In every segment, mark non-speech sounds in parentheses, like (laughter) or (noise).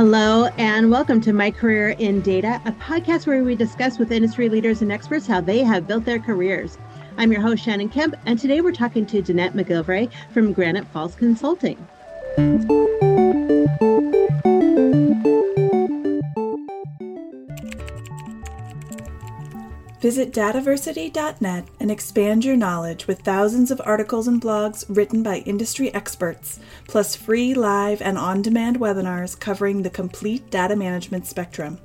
Hello, and welcome to My Career in Data, a podcast where we discuss with industry leaders and experts how they have built their careers. I'm your host, Shannon Kemp, and today we're talking to Danette McGilvray from Granite Falls Consulting. Visit dataversity.net and expand your knowledge with thousands of articles and blogs written by industry experts, plus free live and on demand webinars covering the complete data management spectrum.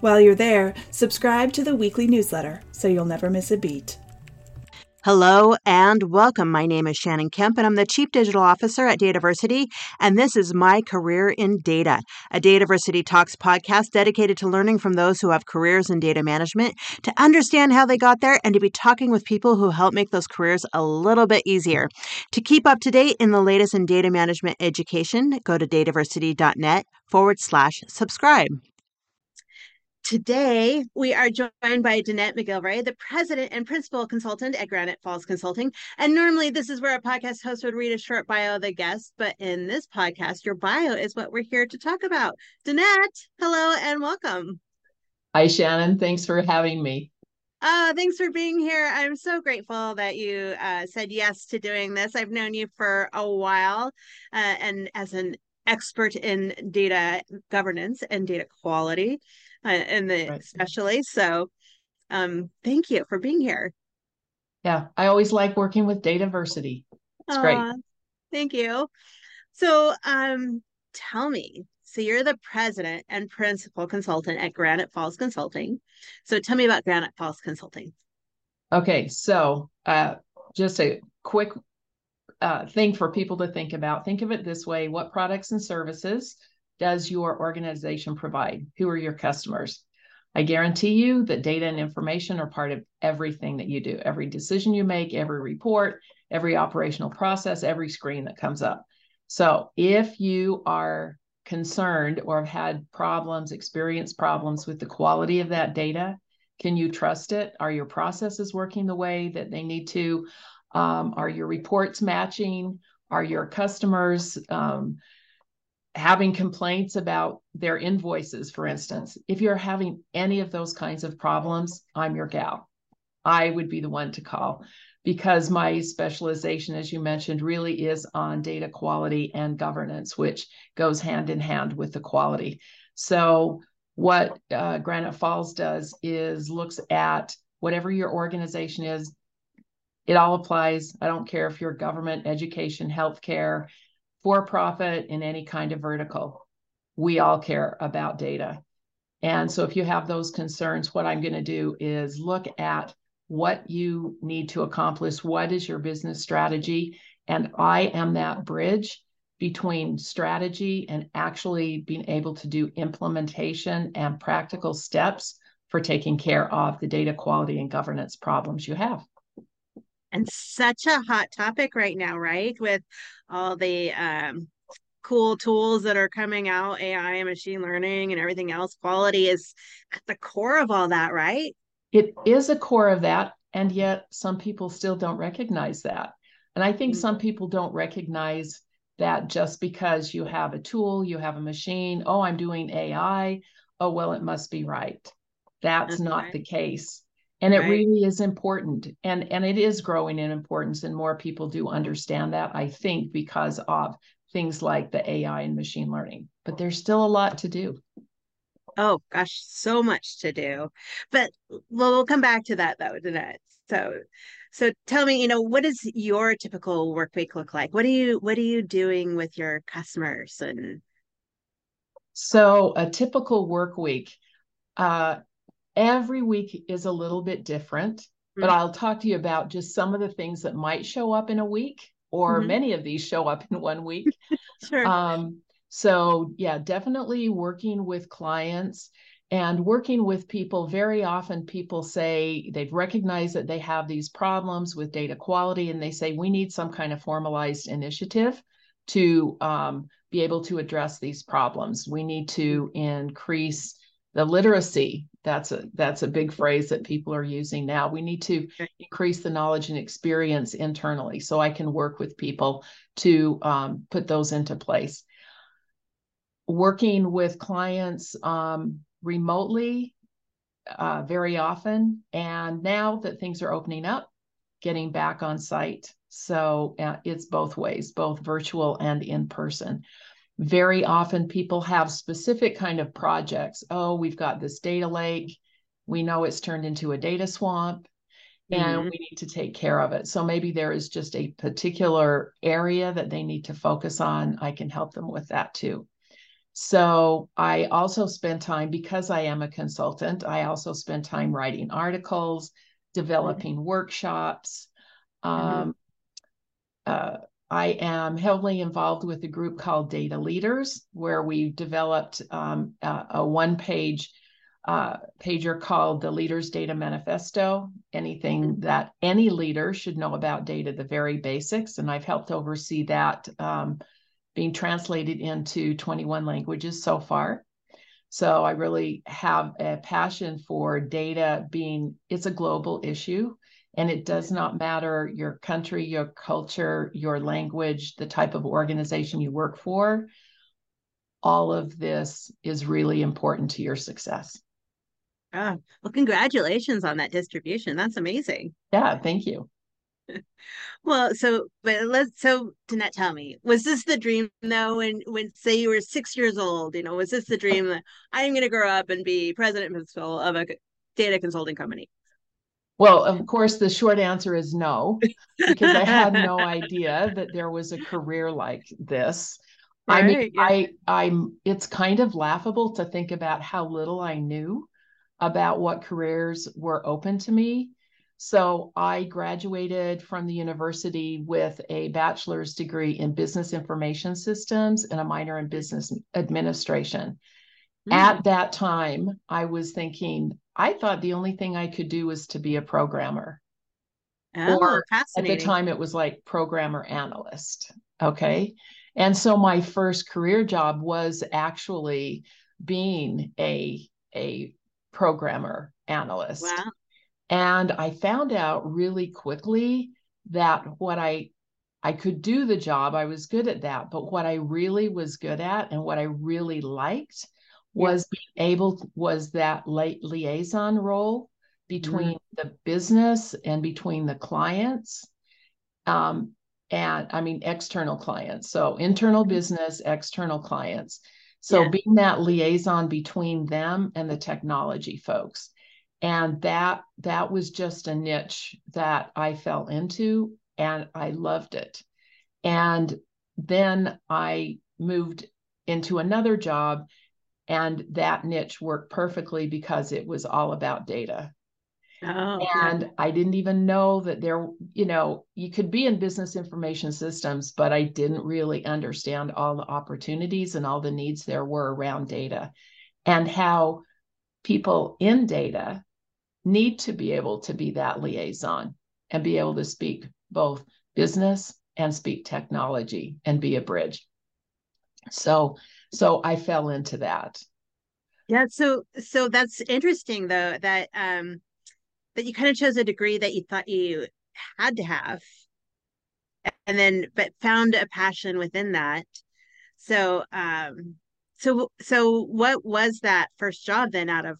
While you're there, subscribe to the weekly newsletter so you'll never miss a beat. Hello and welcome. My name is Shannon Kemp, and I'm the Chief Digital Officer at Dataversity, and this is My Career in Data, a Dataversity Talks podcast dedicated to learning from those who have careers in data management, to understand how they got there, and to be talking with people who help make those careers a little bit easier. To keep up to date in the latest in data management education, go to dataversity.net forward slash subscribe. Today, we are joined by Danette McGilvray, the president and principal consultant at Granite Falls Consulting. And normally, this is where a podcast host would read a short bio of the guest, but in this podcast, your bio is what we're here to talk about. Danette, hello and welcome. Hi, Shannon. Thanks for having me. Uh, thanks for being here. I'm so grateful that you uh, said yes to doing this. I've known you for a while, uh, and as an expert in data governance and data quality and the right. especially. So, um, thank you for being here. Yeah, I always like working with Dataversity. It's Aww, great. Thank you. So, um, tell me. So you're the president and principal consultant at Granite Falls Consulting. So tell me about Granite Falls Consulting. Okay, so uh, just a quick uh, thing for people to think about. Think of it this way: what products and services does your organization provide? Who are your customers? I guarantee you that data and information are part of everything that you do, every decision you make, every report, every operational process, every screen that comes up. So if you are concerned or have had problems, experienced problems with the quality of that data, can you trust it? Are your processes working the way that they need to? Um, are your reports matching? Are your customers um, having complaints about their invoices, for instance, if you're having any of those kinds of problems, I'm your gal. I would be the one to call because my specialization, as you mentioned, really is on data quality and governance, which goes hand in hand with the quality. So, what uh, Granite Falls does is looks at whatever your organization is. It all applies. I don't care if you're government, education, healthcare, for profit in any kind of vertical. We all care about data. And so if you have those concerns, what I'm going to do is look at what you need to accomplish. What is your business strategy? And I am that bridge between strategy and actually being able to do implementation and practical steps for taking care of the data quality and governance problems you have and such a hot topic right now, right? With all the um, cool tools that are coming out, AI and machine learning and everything else. Quality is at the core of all that, right? It is a core of that. And yet some people still don't recognize that. And I think mm-hmm. some people don't recognize that just because you have a tool, you have a machine, oh, I'm doing AI, oh, well, it must be right. That's okay. not the case and it right. really is important and and it is growing in importance and more people do understand that i think because of things like the ai and machine learning but there's still a lot to do oh gosh so much to do but well we'll come back to that though Danette. so so tell me you know what does your typical work week look like what are you what are you doing with your customers and so a typical work week uh, Every week is a little bit different, mm-hmm. but I'll talk to you about just some of the things that might show up in a week, or mm-hmm. many of these show up (laughs) in one week. (laughs) sure. Um, so, yeah, definitely working with clients and working with people. Very often, people say they've recognized that they have these problems with data quality, and they say, We need some kind of formalized initiative to um, be able to address these problems. We need to mm-hmm. increase the literacy that's a that's a big phrase that people are using now we need to increase the knowledge and experience internally so i can work with people to um, put those into place working with clients um, remotely uh, very often. And now that things are opening up, getting back on site. So uh, it's both ways, both virtual and in person. Very often people have specific kind of projects. Oh, we've got this data lake. We know it's turned into a data swamp and mm-hmm. we need to take care of it. So maybe there is just a particular area that they need to focus on. I can help them with that too. So I also spend time because I am a consultant. I also spend time writing articles, developing mm-hmm. workshops. Mm-hmm. Um, uh, I am heavily involved with a group called Data Leaders, where we developed um, a, a one page uh, pager called the Leaders Data Manifesto, anything mm-hmm. that any leader should know about data, the very basics. And I've helped oversee that um, being translated into 21 languages so far. So I really have a passion for data being, it's a global issue. And it does not matter your country, your culture, your language, the type of organization you work for. All of this is really important to your success. Oh, well, congratulations on that distribution. That's amazing. Yeah, thank you. (laughs) well, so but let's so Danette, tell me, was this the dream though? When when say you were six years old, you know, was this the dream that I'm going to grow up and be president and principal of a data consulting company? Well, of course, the short answer is no, because I had no (laughs) idea that there was a career like this. Right, I mean, yeah. I I'm it's kind of laughable to think about how little I knew about what careers were open to me. So I graduated from the university with a bachelor's degree in business information systems and a minor in business administration. Mm. At that time, I was thinking, I thought the only thing I could do was to be a programmer. Oh, or at the time, it was like programmer analyst. Okay. And so my first career job was actually being a, a programmer analyst. Wow. And I found out really quickly that what I I could do the job, I was good at that, but what I really was good at and what I really liked was being able was that late liaison role between mm-hmm. the business and between the clients um, and i mean external clients so internal mm-hmm. business external clients so yeah. being that liaison between them and the technology folks and that that was just a niche that i fell into and i loved it and then i moved into another job and that niche worked perfectly because it was all about data. Oh, and I didn't even know that there, you know, you could be in business information systems, but I didn't really understand all the opportunities and all the needs there were around data and how people in data need to be able to be that liaison and be able to speak both business and speak technology and be a bridge. So so I fell into that. Yeah, so so that's interesting though that um that you kind of chose a degree that you thought you had to have and then but found a passion within that. So um so so what was that first job then out of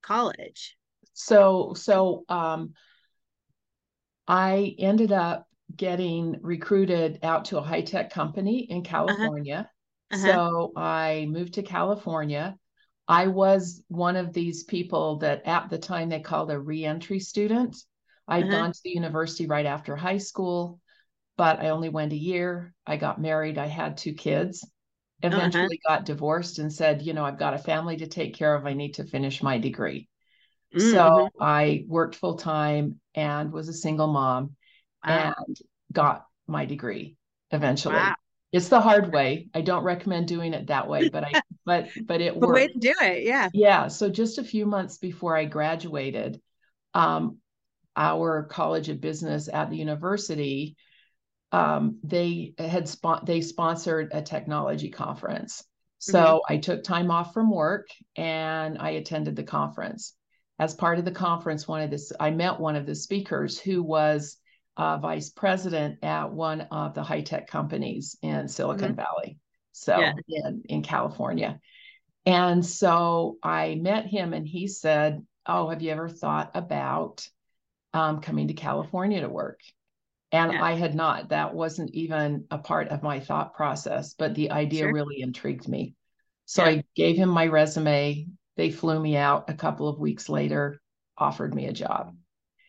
college? So so um I ended up getting recruited out to a high tech company in uh-huh. California. Uh-huh. Uh-huh. So I moved to California. I was one of these people that at the time they called a reentry student. i had uh-huh. gone to the university right after high school, but I only went a year. I got married. I had two kids. Uh-huh. Eventually uh-huh. got divorced and said, you know, I've got a family to take care of. I need to finish my degree. Mm-hmm. So I worked full time and was a single mom wow. and got my degree eventually. Wow. It's the hard way. I don't recommend doing it that way, but I (laughs) but but it worked. The way to do it, yeah. Yeah. So just a few months before I graduated, um, our College of Business at the university, um, they had spon- they sponsored a technology conference. So mm-hmm. I took time off from work and I attended the conference. As part of the conference, one of this I met one of the speakers who was uh, vice president at one of the high tech companies in Silicon mm-hmm. Valley. So yeah. in, in California. And so I met him and he said, Oh, have you ever thought about um, coming to California to work? And yeah. I had not. That wasn't even a part of my thought process, but the idea sure. really intrigued me. So yeah. I gave him my resume. They flew me out a couple of weeks later, offered me a job.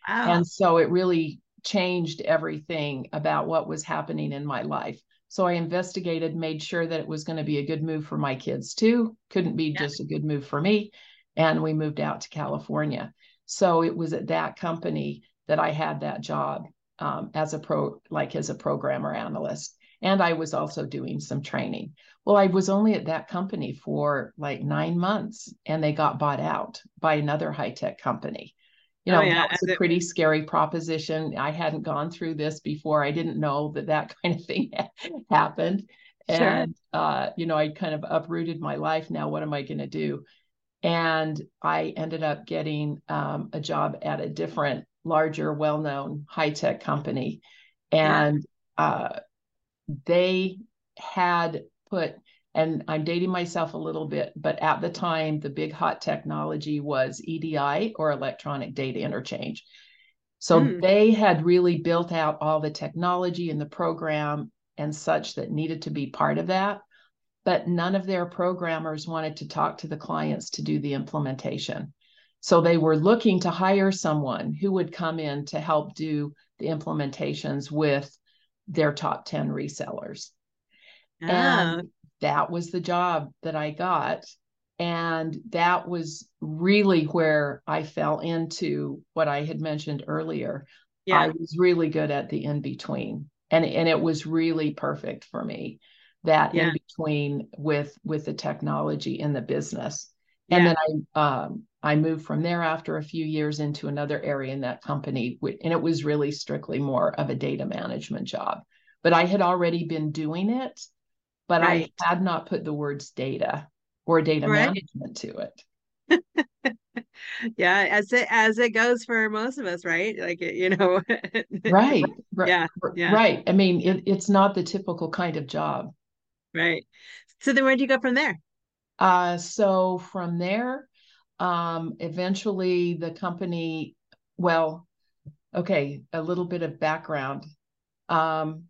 Wow. And so it really changed everything about what was happening in my life. So I investigated, made sure that it was going to be a good move for my kids too. Couldn't be yeah. just a good move for me. And we moved out to California. So it was at that company that I had that job um, as a pro, like as a programmer analyst. And I was also doing some training. Well, I was only at that company for like nine months and they got bought out by another high tech company you know, oh, yeah. that was a pretty scary proposition. I hadn't gone through this before. I didn't know that that (laughs) kind of thing happened. Sure. And, uh, you know, I kind of uprooted my life. Now, what am I going to do? And I ended up getting um, a job at a different, larger, well known high tech company. And yeah. uh, they had put and I'm dating myself a little bit, but at the time, the big hot technology was EDI or electronic data interchange. So mm. they had really built out all the technology and the program and such that needed to be part of that. But none of their programmers wanted to talk to the clients to do the implementation. So they were looking to hire someone who would come in to help do the implementations with their top 10 resellers. Oh. And that was the job that I got. And that was really where I fell into what I had mentioned earlier. Yeah. I was really good at the in between. And, and it was really perfect for me that yeah. in between with with the technology in the business. And yeah. then I um, I moved from there after a few years into another area in that company, and it was really strictly more of a data management job. But I had already been doing it, but right. I had not put the words data or data right. management to it. (laughs) yeah, as it as it goes for most of us, right? Like you know, right, (laughs) yeah, yeah, right. I mean, it, it's not the typical kind of job, right? So then, where do you go from there? Uh, so from there, um, eventually the company. Well, okay, a little bit of background. Um,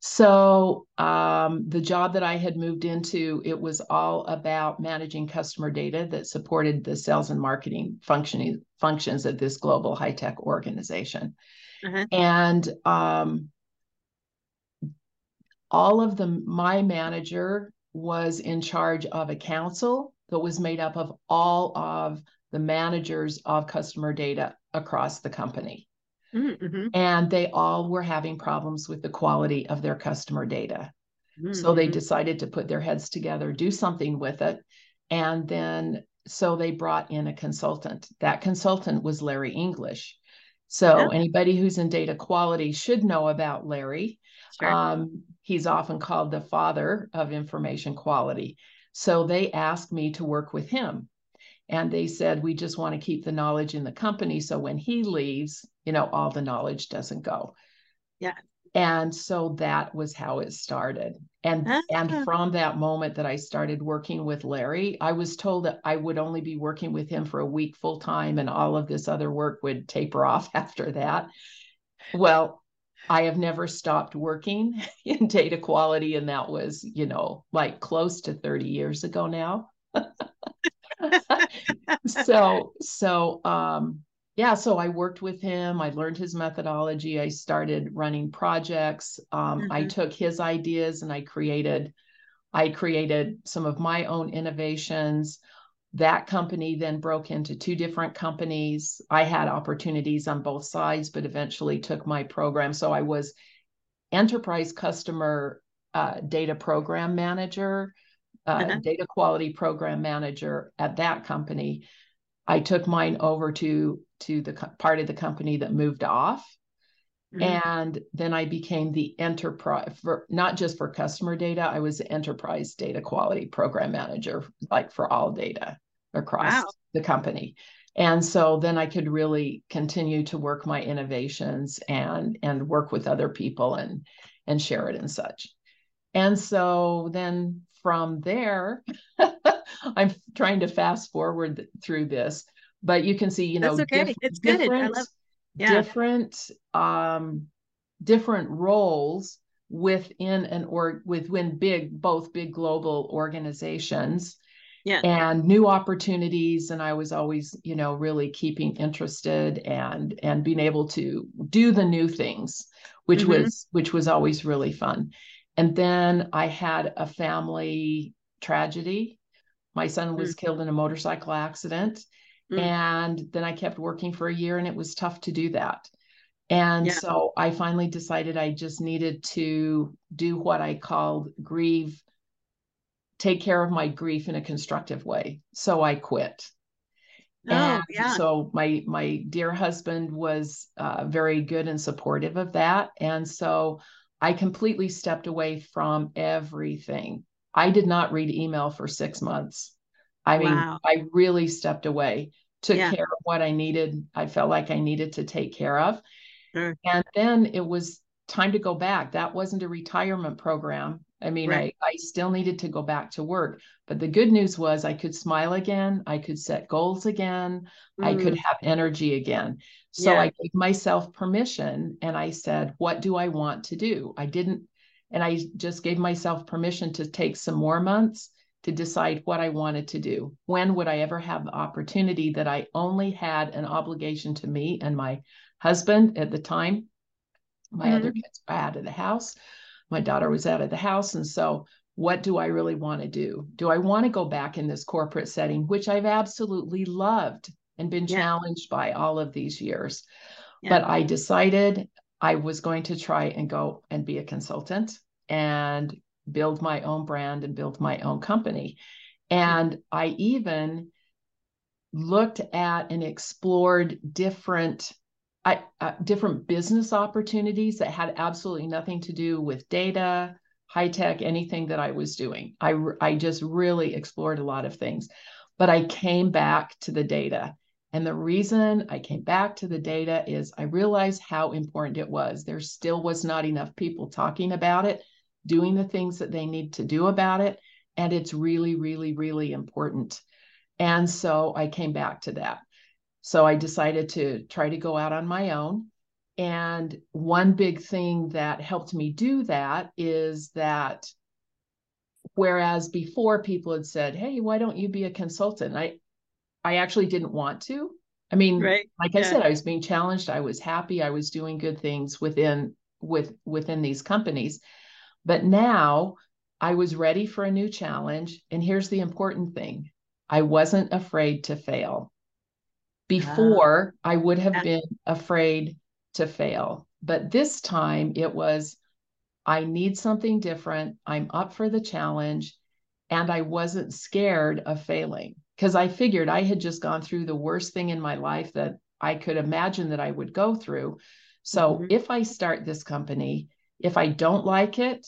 so um, the job that I had moved into, it was all about managing customer data that supported the sales and marketing functioning functions of this global high tech organization. Uh-huh. And um, all of the my manager was in charge of a council that was made up of all of the managers of customer data across the company. Mm-hmm. And they all were having problems with the quality of their customer data. Mm-hmm. So they mm-hmm. decided to put their heads together, do something with it. And then so they brought in a consultant. That consultant was Larry English. So yeah. anybody who's in data quality should know about Larry. Sure. Um, he's often called the father of information quality. So they asked me to work with him. And they said, we just want to keep the knowledge in the company. So when he leaves, you know, all the knowledge doesn't go. Yeah. And so that was how it started. And ah. and from that moment that I started working with Larry, I was told that I would only be working with him for a week full time and all of this other work would taper off (laughs) after that. Well, I have never stopped working (laughs) in data quality and that was, you know, like close to 30 years ago now. (laughs) so so um yeah, so I worked with him. I learned his methodology. I started running projects. Um, mm-hmm. I took his ideas and I created, I created some of my own innovations. That company then broke into two different companies. I had opportunities on both sides, but eventually took my program. So I was enterprise customer uh, data program manager, uh, uh-huh. data quality program manager at that company. I took mine over to to the co- part of the company that moved off. Mm-hmm. And then I became the enterprise for not just for customer data, I was the enterprise data quality program manager, like for all data across wow. the company. And so then I could really continue to work my innovations and and work with other people and and share it and such. And so then from there, (laughs) I'm trying to fast forward through this, but you can see, you know, okay. diff- it's good. different, love, yeah. different, um, different roles within an or within big, both big global organizations. Yeah. And new opportunities. And I was always, you know, really keeping interested and and being able to do the new things, which mm-hmm. was which was always really fun. And then I had a family tragedy. My son was mm. killed in a motorcycle accident. Mm. And then I kept working for a year and it was tough to do that. And yeah. so I finally decided I just needed to do what I called grieve, take care of my grief in a constructive way. So I quit. Oh, and yeah. so my my dear husband was uh, very good and supportive of that. And so I completely stepped away from everything. I did not read email for six months. I mean, wow. I really stepped away, took yeah. care of what I needed. I felt like I needed to take care of. Sure. And then it was time to go back. That wasn't a retirement program. I mean, right. I, I still needed to go back to work. But the good news was I could smile again. I could set goals again. Mm. I could mm. have energy again. So yeah. I gave myself permission and I said, What do I want to do? I didn't, and I just gave myself permission to take some more months to decide what I wanted to do. When would I ever have the opportunity that I only had an obligation to me and my husband at the time? My mm-hmm. other kids were out of the house. My daughter was out of the house. And so, what do I really want to do? Do I want to go back in this corporate setting, which I've absolutely loved? and been yeah. challenged by all of these years. Yeah. But I decided I was going to try and go and be a consultant and build my own brand and build my own company. And I even looked at and explored different I, uh, different business opportunities that had absolutely nothing to do with data, high tech, anything that I was doing. I I just really explored a lot of things, but I came back to the data and the reason I came back to the data is I realized how important it was. There still was not enough people talking about it, doing the things that they need to do about it. And it's really, really, really important. And so I came back to that. So I decided to try to go out on my own. And one big thing that helped me do that is that whereas before people had said, Hey, why don't you be a consultant? I, I actually didn't want to. I mean, right. like yeah. I said, I was being challenged. I was happy. I was doing good things within with within these companies. But now I was ready for a new challenge. And here's the important thing. I wasn't afraid to fail. Before, uh, I would have been afraid to fail. But this time it was, I need something different. I'm up for the challenge. And I wasn't scared of failing because I figured I had just gone through the worst thing in my life that I could imagine that I would go through. So mm-hmm. if I start this company, if I don't like it,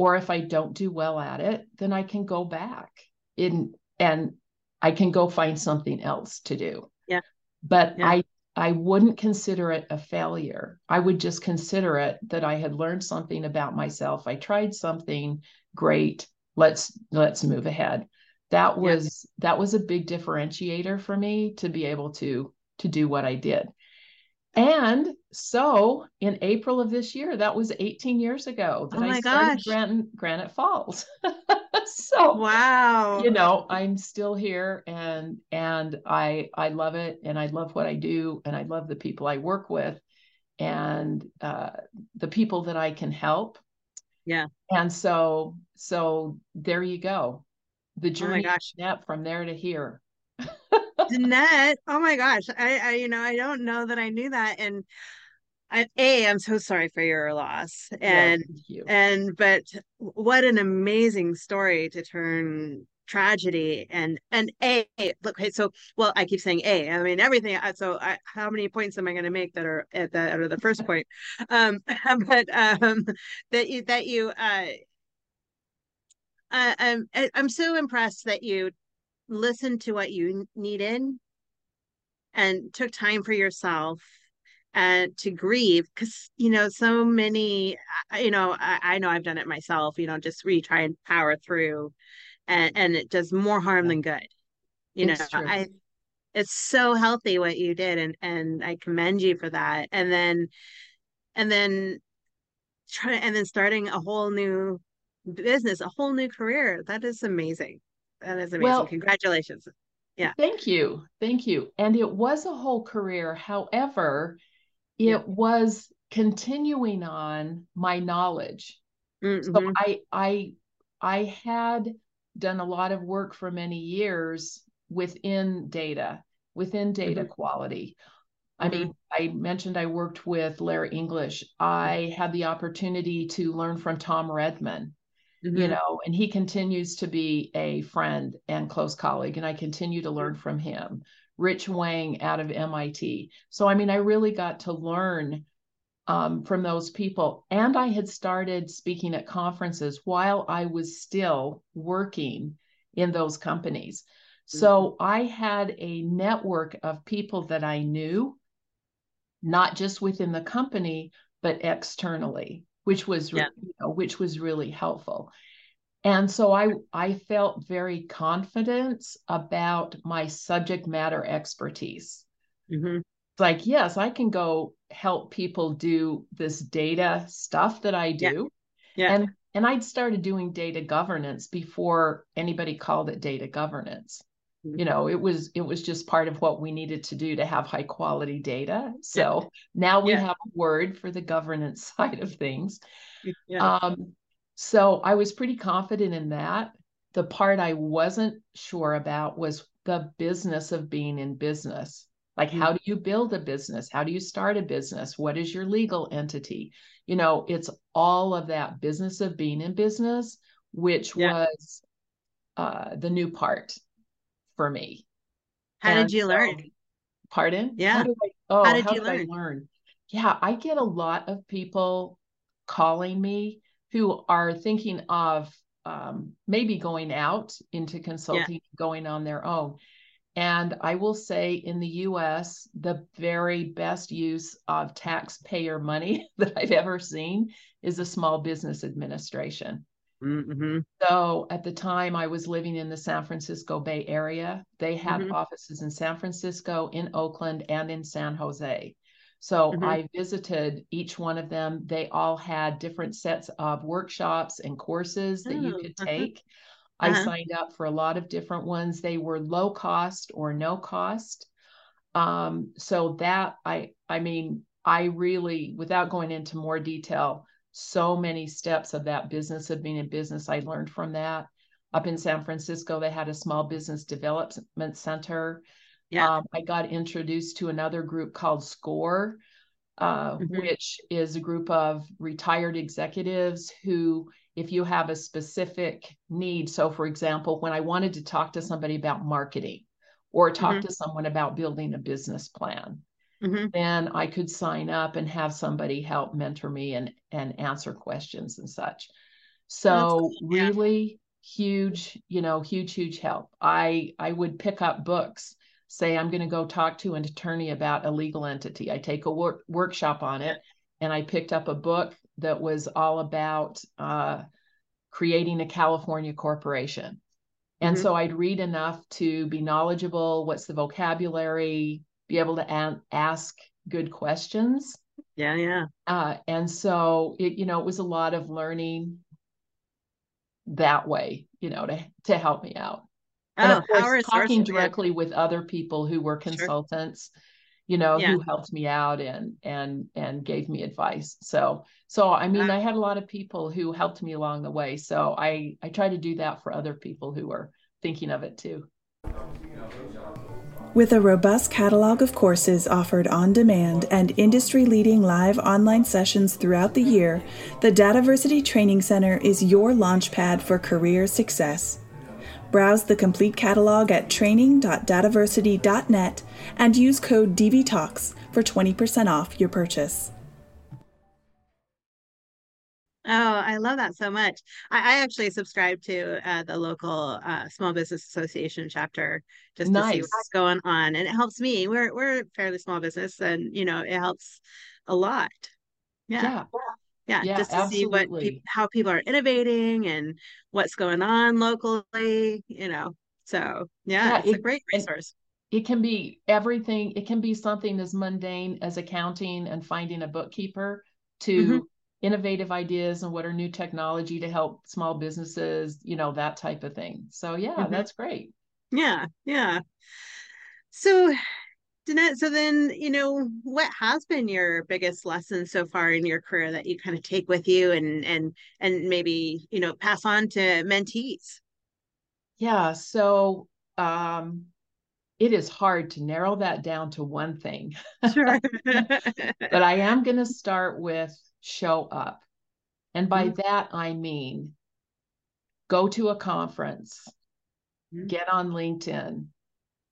or if I don't do well at it, then I can go back in and I can go find something else to do. Yeah. But yeah. I I wouldn't consider it a failure. I would just consider it that I had learned something about myself. I tried something great. Let's let's move ahead that was that was a big differentiator for me to be able to to do what I did. And so in April of this year, that was 18 years ago that oh I started Granite, Granite Falls. (laughs) so wow. You know, I'm still here and and I I love it and I love what I do and I love the people I work with and uh, the people that I can help. Yeah. And so so there you go the oh journey oh from there to here. (laughs) Danette, oh my gosh. I, I, you know, I don't know that I knew that. And I, a, I'm so sorry for your loss. And, yeah, and, but what an amazing story to turn tragedy and and a look okay so well i keep saying a i mean everything so I, how many points am i going to make that are at the out of the first point (laughs) um (laughs) but um that you that you uh uh, I'm I'm so impressed that you listened to what you needed and took time for yourself and to grieve because you know so many you know I, I, know i've done it myself you know just re try and power through and and it does more harm than good you it's know true. i it's so healthy what you did and and i commend you for that. And then and then try and then starting a whole new business a whole new career. That is amazing that is amazing well, congratulations yeah thank you thank you and it was a whole career however it yeah. was continuing on my knowledge mm-hmm. so i i i had done a lot of work for many years within data within data mm-hmm. quality I mean, mm-hmm. I mentioned I worked with Larry English. I had the opportunity to learn from Tom Redman, mm-hmm. you know, and he continues to be a friend and close colleague, and I continue to learn from him. Rich Wang out of MIT. So, I mean, I really got to learn um, from those people. And I had started speaking at conferences while I was still working in those companies. So mm-hmm. I had a network of people that I knew, not just within the company, but externally, which was yeah. you know, which was really helpful. And so I I felt very confident about my subject matter expertise. Mm-hmm. It's like, yes, I can go help people do this data stuff that I do. Yeah. yeah. And and I'd started doing data governance before anybody called it data governance. Mm-hmm. You know, it was it was just part of what we needed to do to have high quality data. So yeah. now we yeah. have a word for the governance (laughs) side of things. Yeah. Um, so I was pretty confident in that. The part I wasn't sure about was the business of being in business. Like, how mm. do you build a business? How do you start a business? What is your legal entity? You know, it's all of that business of being in business, which was uh, the new part for me. How and did you so, learn? Pardon? Yeah. How, I, oh, how did how you did learn? learn? Yeah, I get a lot of people calling me who are thinking of um, maybe going out into consulting, yeah. going on their own. And I will say in the US, the very best use of taxpayer money (laughs) that I've ever seen is a small business administration. Mm-hmm. So at the time, I was living in the San Francisco Bay Area. They had mm-hmm. offices in San Francisco, in Oakland, and in San Jose. So mm-hmm. I visited each one of them. They all had different sets of workshops and courses that oh, you could uh-huh. take. Uh-huh. I signed up for a lot of different ones. They were low cost or no cost. Um, so that I I mean, I really, without going into more detail, so many steps of that business of being in business, I learned from that. Up in San Francisco, they had a small business development center yeah. Um, I got introduced to another group called SCORE, uh, mm-hmm. which is a group of retired executives who, if you have a specific need, so for example, when I wanted to talk to somebody about marketing or talk mm-hmm. to someone about building a business plan, mm-hmm. then I could sign up and have somebody help mentor me and and answer questions and such. So really huge, you know, huge, huge help. I I would pick up books say I'm going to go talk to an attorney about a legal entity. I take a work, workshop on it, and I picked up a book that was all about uh, creating a California corporation. And mm-hmm. so I'd read enough to be knowledgeable. What's the vocabulary? Be able to an- ask good questions. Yeah, yeah. Uh, and so it, you know, it was a lot of learning that way, you know, to to help me out and of oh, course talking directly with other people who were consultants sure. you know yeah. who helped me out and and and gave me advice so so i mean i had a lot of people who helped me along the way so i i try to do that for other people who are thinking of it too with a robust catalog of courses offered on demand and industry leading live online sessions throughout the year, the Dataversity Training Center is your launchpad for career success. Browse the complete catalog at training.dataversity.net and use code DVTalks for 20% off your purchase. Oh, I love that so much. I, I actually subscribe to uh, the local uh, small business association chapter just to see what's going on, and it helps me. We're we're a fairly small business, and you know it helps a lot. Yeah, Yeah. yeah, Yeah, just to see what absolutely. how people are innovating and what's going on locally. You know, so yeah, Yeah, it's a great resource. it can be everything. It can be something as mundane as accounting and finding a bookkeeper hmm to innovative ideas and what are new technology to help small businesses, you know, that type of thing. So yeah, hmm that's great. Yeah, yeah. So Danette, so then, you know, what has been your biggest lesson so far in your career that you kind of take with you and and and maybe, you know, pass on to mentees? Yeah, so um it is hard to narrow that down to one thing. Sure. (laughs) But I am going to start with show up. And by Mhm, that I mean go to a conference, mhm. get on LinkedIn,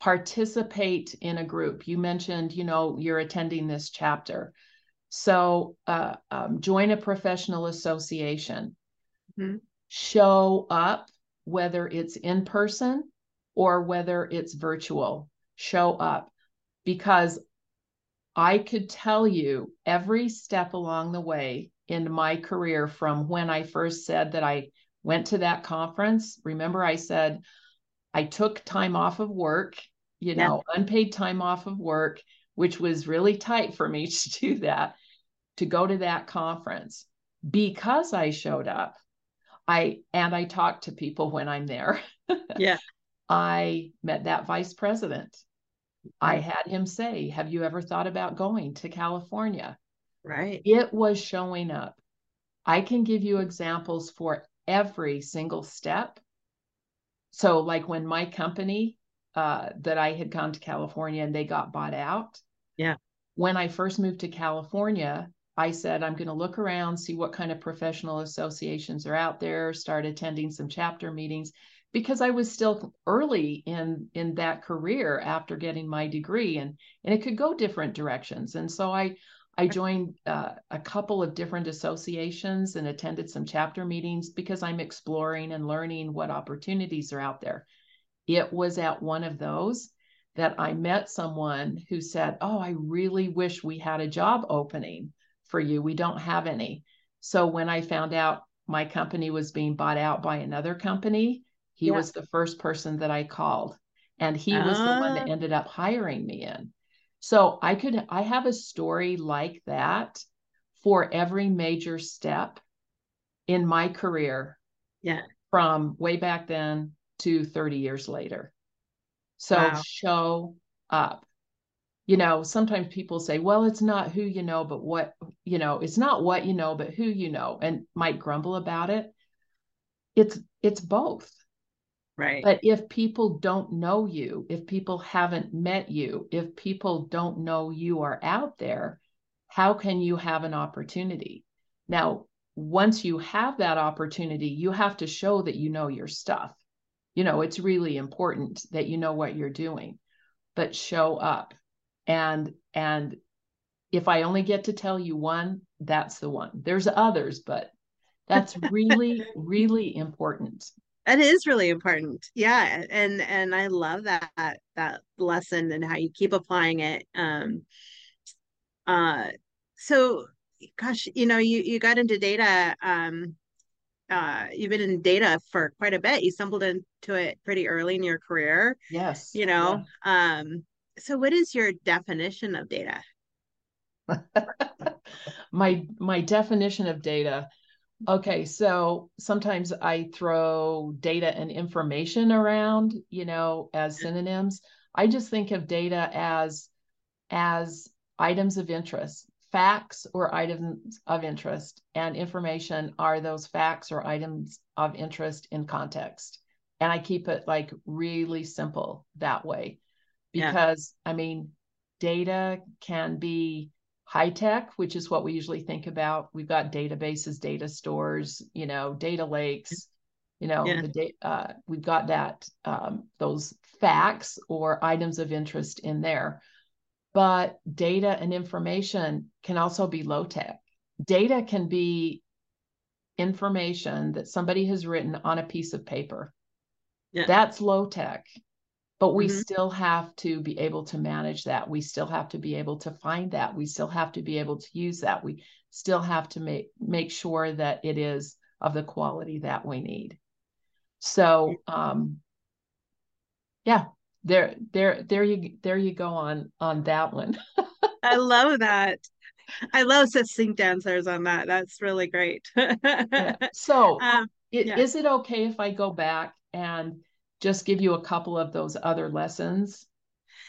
participate in a group. You mentioned, you know, you're attending this chapter. So uh, um, join a professional association, Mhm. show up, whether it's in person or whether it's virtual, show up because I could tell you every step along the way in my career from when I first said that I went to that conference. Remember, I said I took time off of work, you Yeah. know, unpaid time off of work, which was really tight for me (laughs) to do that, to go to that conference because I showed up. I and I talked to people when I'm there. (laughs) Yeah. I met that vice president. I had him say, Have you ever thought about going to California? Right. It was showing up. I can give you examples for every single step so like when my company uh, that I had gone to California and they got bought out, Yeah. when I first moved to California, I said, I'm going to look around, see what kind of professional associations are out there, start attending some chapter meetings because I was still early in in that career after getting my degree and and it could go different directions. And so I I joined uh, a couple of different associations and attended some chapter meetings because I'm exploring and learning what opportunities are out there. It was at one of those that I met someone who said, Oh, I really wish we had a job opening for you. We don't have any. So when I found out my company was being bought out by another company, he Yeah. was the first person that I called. And he was the one that Uh, ended up hiring me in. So I could, I have a story like that for every major step in my career yeah. from way back then to 30 years later. So Wow. show up. You know, sometimes people say, well, it's not who you know, but what, you know, it's not what you know, but who you know, and might grumble about it. It's it's both. Right. But if people don't know you, if people haven't met you, if people don't know you are out there, how can you have an opportunity? Now, once you have that opportunity, you have to show that you know your stuff. You know, it's really important that you know what you're doing, but show up. And and if I only get to tell you one, that's the one. There's others, but that's (laughs) really, really important. That is really important. Yeah, and and I love that that lesson and how you keep applying it. Um uh so gosh, you know, you you got into data um uh you've been in data for quite a bit. You stumbled into it pretty early in your career, Yes. you Yeah. know. Um so what is your definition of data? (laughs) my my definition of data. Okay, so sometimes I throw data and information around, you know, as synonyms. I just think of data as as items of interest, facts or items of interest, and information are those facts or items of interest in context. And I keep it like really simple that way Yeah. because I mean, data can be high tech, which is what we usually think about. We've got databases, data stores, you know, data lakes, you know, Yeah. the data, uh, we've got that, um, those facts or items of interest in there. But data and information can also be low tech. Data can be information that somebody has written on a piece of paper. Yeah. That's low tech. But we Mhm. still have to be able to manage that. We still have to be able to find that. We still have to be able to use that. We still have to make make sure that it is of the quality that we need. So um yeah, there there there you there you go on on that one. I love (laughs) that. I love succinct answers on that. That's really great. Yeah. (laughs) So Um, it, yeah. is it okay if I go back and just give you a couple of those other lessons?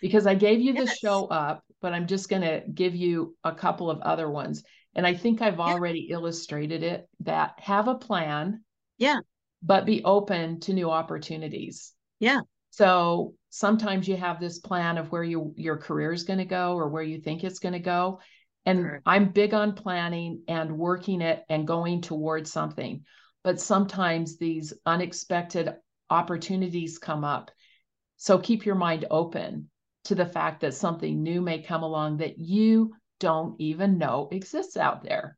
Because I gave you the show up, but I'm just going to give you a couple of other ones. And I think I've Yeah. already illustrated it that have a plan. Yeah. But be open to new opportunities. Yeah. So sometimes you have this plan of where you, your career is going to go or where you think it's going to go. And Sure. I'm big on planning and working it and going towards something. But sometimes these unexpected opportunities come up. So keep your mind open to the fact that something new may come along that you don't even know exists out there.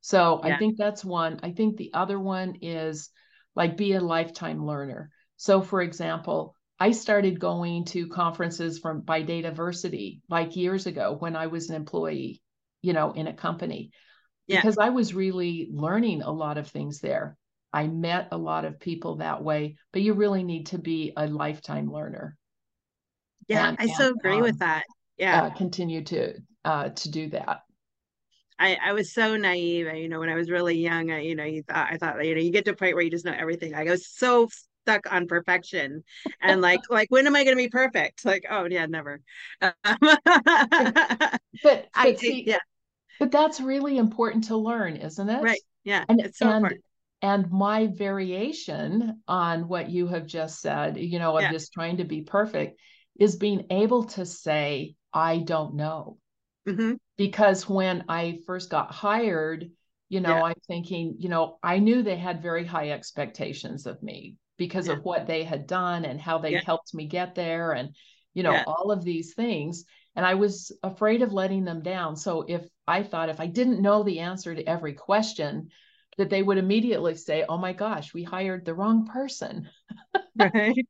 So Yeah. I think that's one. I think the other one is like be a lifetime learner. So for example, I started going to conferences from by Dataversity like years ago when I was an employee, you know, in a company. Yeah. Because I was really learning a lot of things there. I met a lot of people that way, but you really need to be a lifetime learner. Yeah, and- I so and, agree with um, that. Yeah. Uh, continue to uh, to do that. I, I was so naive. You know, when I was really young, I, you know, you thought I thought, you know, you get to a point where you just know everything. I was so stuck on perfection and like, (laughs) like when am I going to be perfect? Like, oh yeah, never. (laughs) But I see, yeah, but that's really important to learn, isn't it? right. Yeah, And it's so and important. And my variation on what you have just said, you know, of Yeah. this trying to be perfect, is being able to say, I don't know. hmm because when I first got hired, you know, Yeah. I'm thinking, you know, I knew they had very high expectations of me because Yeah. of what they had done and how they helped me get there and, you know, all of these things. And I was afraid of letting them down. So if I thought if I didn't know the answer to every question, that they would immediately say, oh my gosh, we hired the wrong person. (laughs) Right.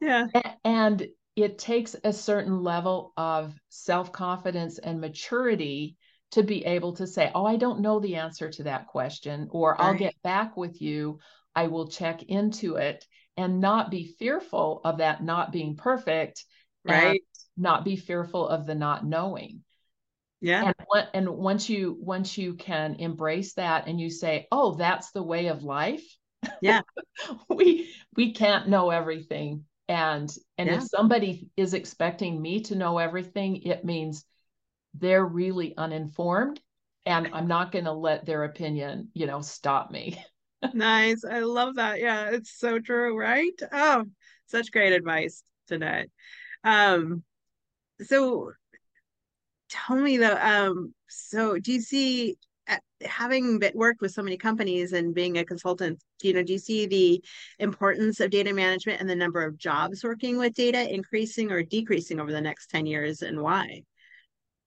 Yeah. And it takes a certain level of self confidence and maturity to be able to say, Oh, I don't know the answer to that question, or I'll get back with you. I will check into it and not be fearful of that not being perfect Right. not be fearful of the not knowing. Yeah. And, and once you once you can embrace that and you say, Oh, that's the way of life. Yeah. (laughs) we we can't know everything and and Yeah. if somebody is expecting me to know everything it means they're really uninformed and i'm not going to let their opinion you know stop me (laughs) Nice. I love that. Yeah, it's so true, right? Oh, such great advice today. Um, so tell me though, um, so do you see uh, having been, worked with so many companies and being a consultant, you know, do you see the importance of data management and the number of jobs working with data increasing or decreasing over the next 10 years and why?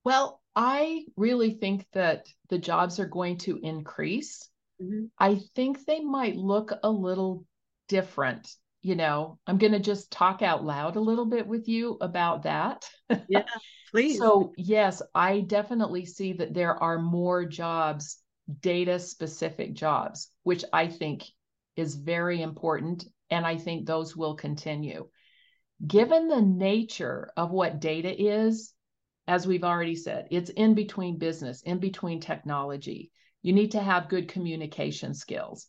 well i really think that the jobs are going to increase Mhm. i think they might look a little different you know i'm going to just talk out loud a little bit with you about that Yeah, (laughs) please. So, yes, I definitely see that there are more jobs, data specific jobs, which I think is very important. And I think those will continue. Given the nature of what data is, as we've already said, it's in between business, in between technology. You need to have good communication skills.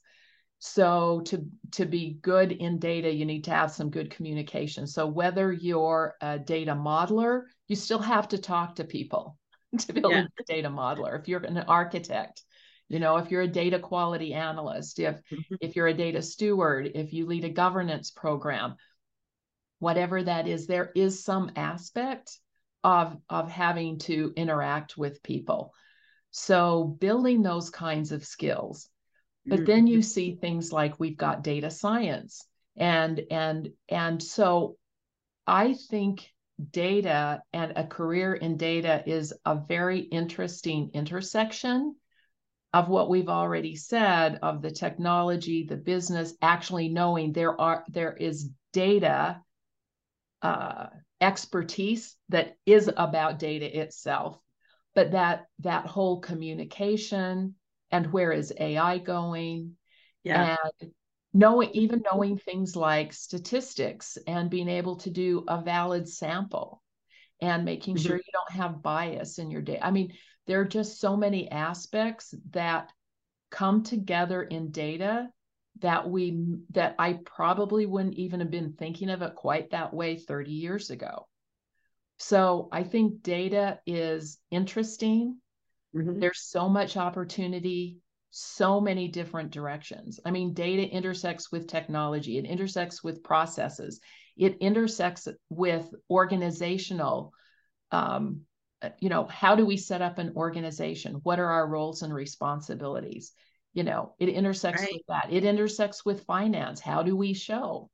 So to to be good in data, you need to have some good communication. So whether you're a data modeler, you still have to talk to people (laughs) to build Yeah. a data modeler. If you're an architect, you know, if you're a data quality analyst, if Mhm. if you're a data steward, if you lead a governance program, whatever that is, there is some aspect of of having to interact with people. So building those kinds of skills but then you see things like we've got data science and and and so i think data and a career in data is a very interesting intersection of what we've already said of the technology, the business, actually knowing there are there is data uh, expertise that is about data itself, but that that whole communication and where is AI going, yeah. and knowing even knowing things like statistics and being able to do a valid sample and making mm-hmm. sure you don't have bias in your data. I mean, there are just so many aspects that come together in data that we that I probably wouldn't even have been thinking of it quite that way 30 years ago. So I think data is interesting. Mm-hmm. There's so much opportunity, so many different directions. I mean, data intersects with technology, it intersects with processes, it intersects with organizational um, you know how do we set up an organization? What are our roles and responsibilities? You know it intersects right. with that. It intersects with finance. How do we show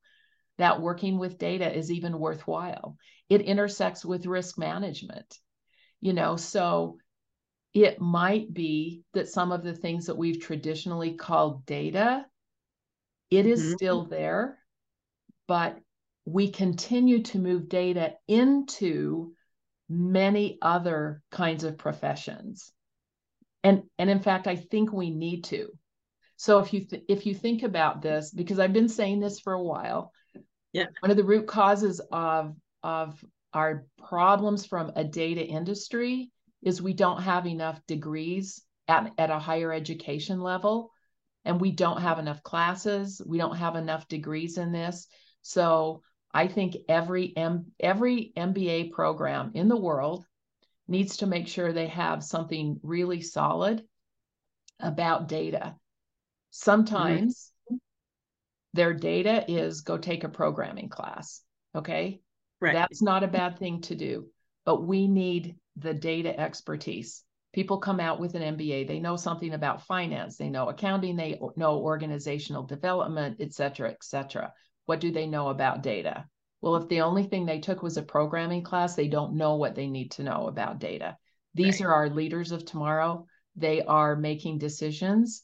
that working with data is even worthwhile? It intersects with risk management you know? So it might be that some of the things that we've traditionally called data it is mm-hmm. still there but we continue to move data into many other kinds of professions. And and in fact i think we need to. So if you th- if you think about this because i've been saying this for a while yeah. one of the root causes of of our problems from a data industry is we don't have enough degrees at, at a higher education level and we don't have enough classes we don't have enough degrees in this so I think every M- every MBA program in the world needs to make sure they have something really solid about data. Sometimes mm-hmm. their data is go take a programming class. Okay. Right. That's not a bad thing to do, but we need the data expertise. People come out with an MBA, they know something about finance, they know accounting, they know organizational development, et cetera, et cetera. What do they know about data? Well, if the only thing they took was a programming class, they don't know what they need to know about data. These right. are our leaders of tomorrow. They are making decisions.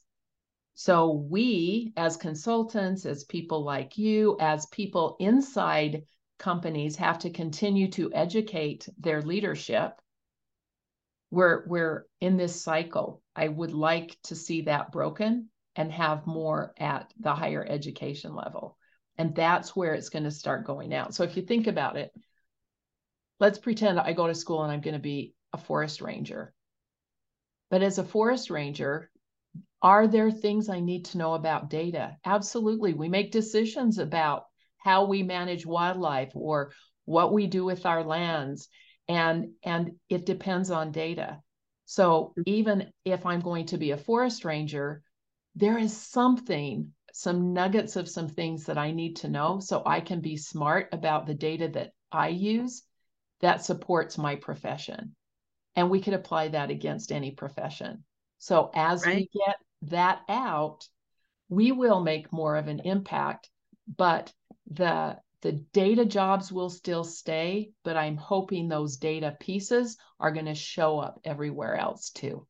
So, we as consultants, as people like you, as people inside companies, have to continue to educate their leadership. We're, we're in this cycle. I would like to see that broken and have more at the higher education level. And that's where it's going to start going out. So if you think about it, let's pretend I go to school and I'm going to be a forest ranger. But as a forest ranger, are there things I need to know about data? Absolutely. We make decisions about how we manage wildlife or what we do with our lands and and it depends on data. So mm-hmm. even if I'm going to be a forest ranger, there is something some nuggets of some things that I need to know so I can be smart about the data that I use that supports my profession. And we could apply that against any profession. So as right. we get that out, we will make more of an impact, but the the data jobs will still stay, but I'm hoping those data pieces are going to show up everywhere else too.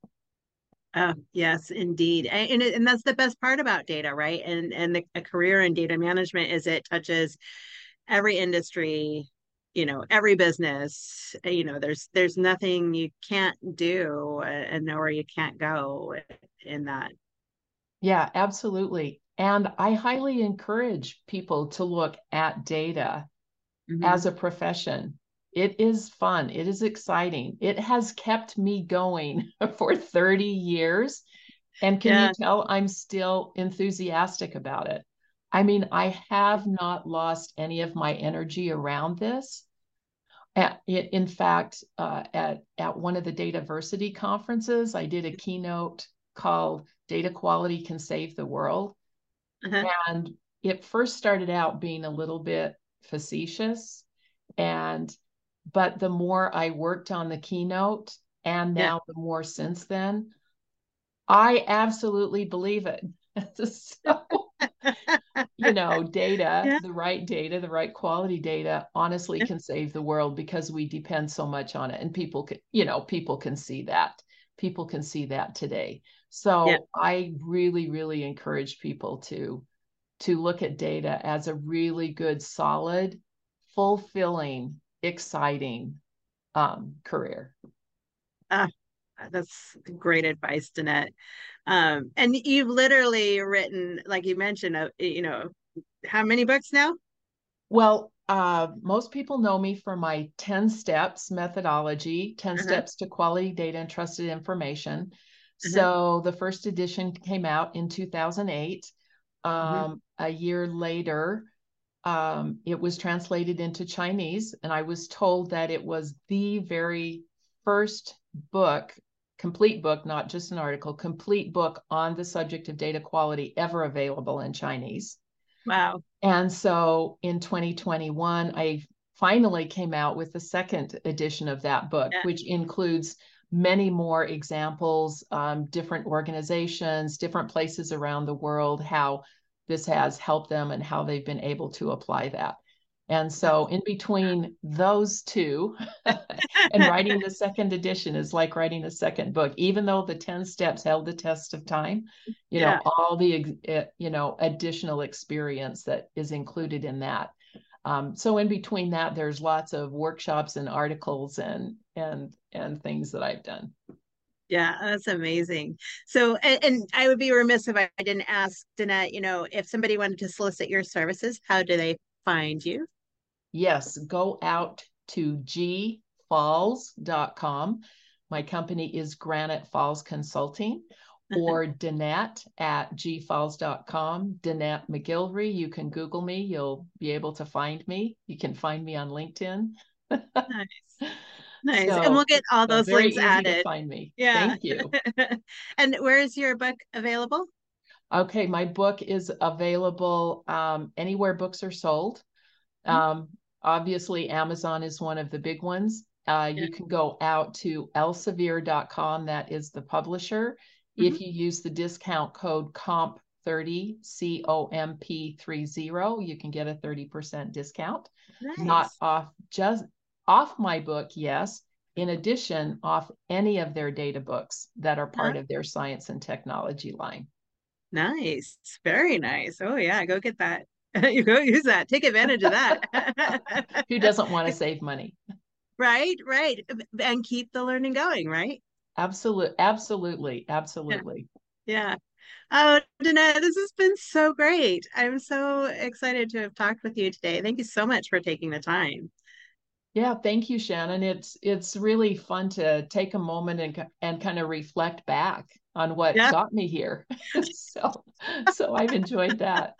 Oh, yes, indeed. And, and that's the best part about data, right? And and the, a career in data management is it touches every industry, you know, every business. Eh, you know, there's there's nothing you can't do eh, and nowhere you can't go eh, in that. Yeah, absolutely. And I highly encourage people to look at data mm-hmm. as a profession it is fun. It is exciting. It has kept me going (laughs) for 30 years. And can yeah. you tell I'm still enthusiastic about it? I mean, I have not lost any of my energy around this. In fact, uh, at, at one of the Dataversity conferences, I did a keynote called Data Quality Can Save the World. Uh-huh. And it first started out being a little bit facetious. And but the more I worked on the keynote and now yeah. the more since then, I absolutely believe it. (laughs) so, you know, data, (laughs) yeah. the right data, the right quality data honestly yeah. can save the world because we depend so much on it. And people can, you know, people can see that. People can see that today. So yeah. I really, really encourage people to to look at data as a really good, solid, fulfilling, exciting um, career. Ah, that's great advice, Danette. Um, and you've literally written, like you mentioned, uh, you know, how many books now? Well, uh, most people know me for my 10 steps methodology, 10 uh-huh. steps to quality data and trusted information. Uh-huh. So the first edition came out in 2008. Mm-hmm. Um, mm-hmm. A year later, um, it was translated into Chinese, and I was told that it was the very first book, complete book, not just an article, complete book on the subject of data quality ever available in Chinese. Wow. And so in 2021, I finally came out with the second edition of that book, yeah. which includes many more examples, um, different organizations, different places around the world, how this has helped them and how they've been able to apply that. And so, in between those two (laughs) and writing the second edition is like writing a second book, even though the 10 steps held the test of time, you yeah. know, all the, eh, you know, additional experience that is included in that. Um, so in between that, there's lots of workshops and articles and, and, and things that I've done. Yeah, that's amazing. So, and, and, I would be remiss if I didn't ask Danette, you know, if somebody wanted to solicit your services, how do they find you? Yes, go out to gfalls.com. My company is Granite Falls Consulting or Danette at gfalls.com. Danette McGilvray. You can Google me. You'll be able to find me. You can find me on LinkedIn. nice. (laughs) Nice. So, and we'll get all those links added. find me. Yeah. Thank (laughs) you. and where is your book available? Okay. My book is available um, anywhere books are sold. Mm-hmm. Um, Obviously, Amazon is one of the big ones. Uh, yeah. You can go out to elsevier.com, that is the publisher. Mm-hmm. If you use the discount code COMP30, C O M P 30, you can get a 30% discount. Nice. Not off just off my book, yes. In addition, off any of their data books that are part of their science and technology line. Nice. Very nice. Oh, yeah. Go get that. (laughs) you go use that. Take advantage of that. (laughs) Who doesn't want to save money? Right, right. And keep the learning going, right? Absolutely. Absolutely. Absolutely. Yeah. yeah. Oh, Danette, this has been so great. I'm so excited to have talked with you today. Thank you so much for taking the time. Yeah, thank you, Shannon. It's it's really fun to take a moment and and kind of reflect back on what yeah. got me here. (laughs) so so I've enjoyed that.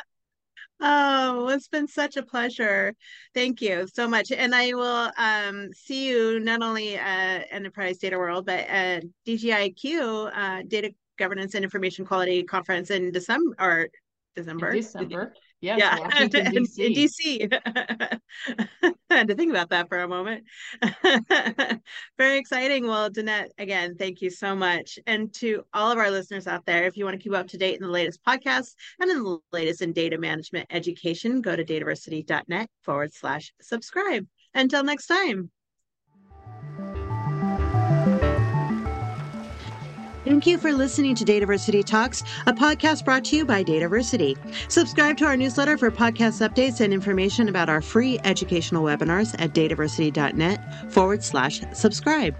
Oh, it's been such a pleasure. Thank you so much. And I will um, see you not only at Enterprise Data World, but at DGIQ, uh, Data Governance and Information Quality Conference in December or December. In December. Yes, yeah, Washington, in (laughs) DC. (laughs) I had to think about that for a moment. (laughs) Very exciting. Well, Danette, again, thank you so much. And to all of our listeners out there, if you want to keep up to date in the latest podcasts and in the latest in data management education, go to dataversity.net forward slash subscribe. Until next time. Thank you for listening to Dataversity Talks, a podcast brought to you by Dataversity. Subscribe to our newsletter for podcast updates and information about our free educational webinars at dataversity.net forward slash subscribe.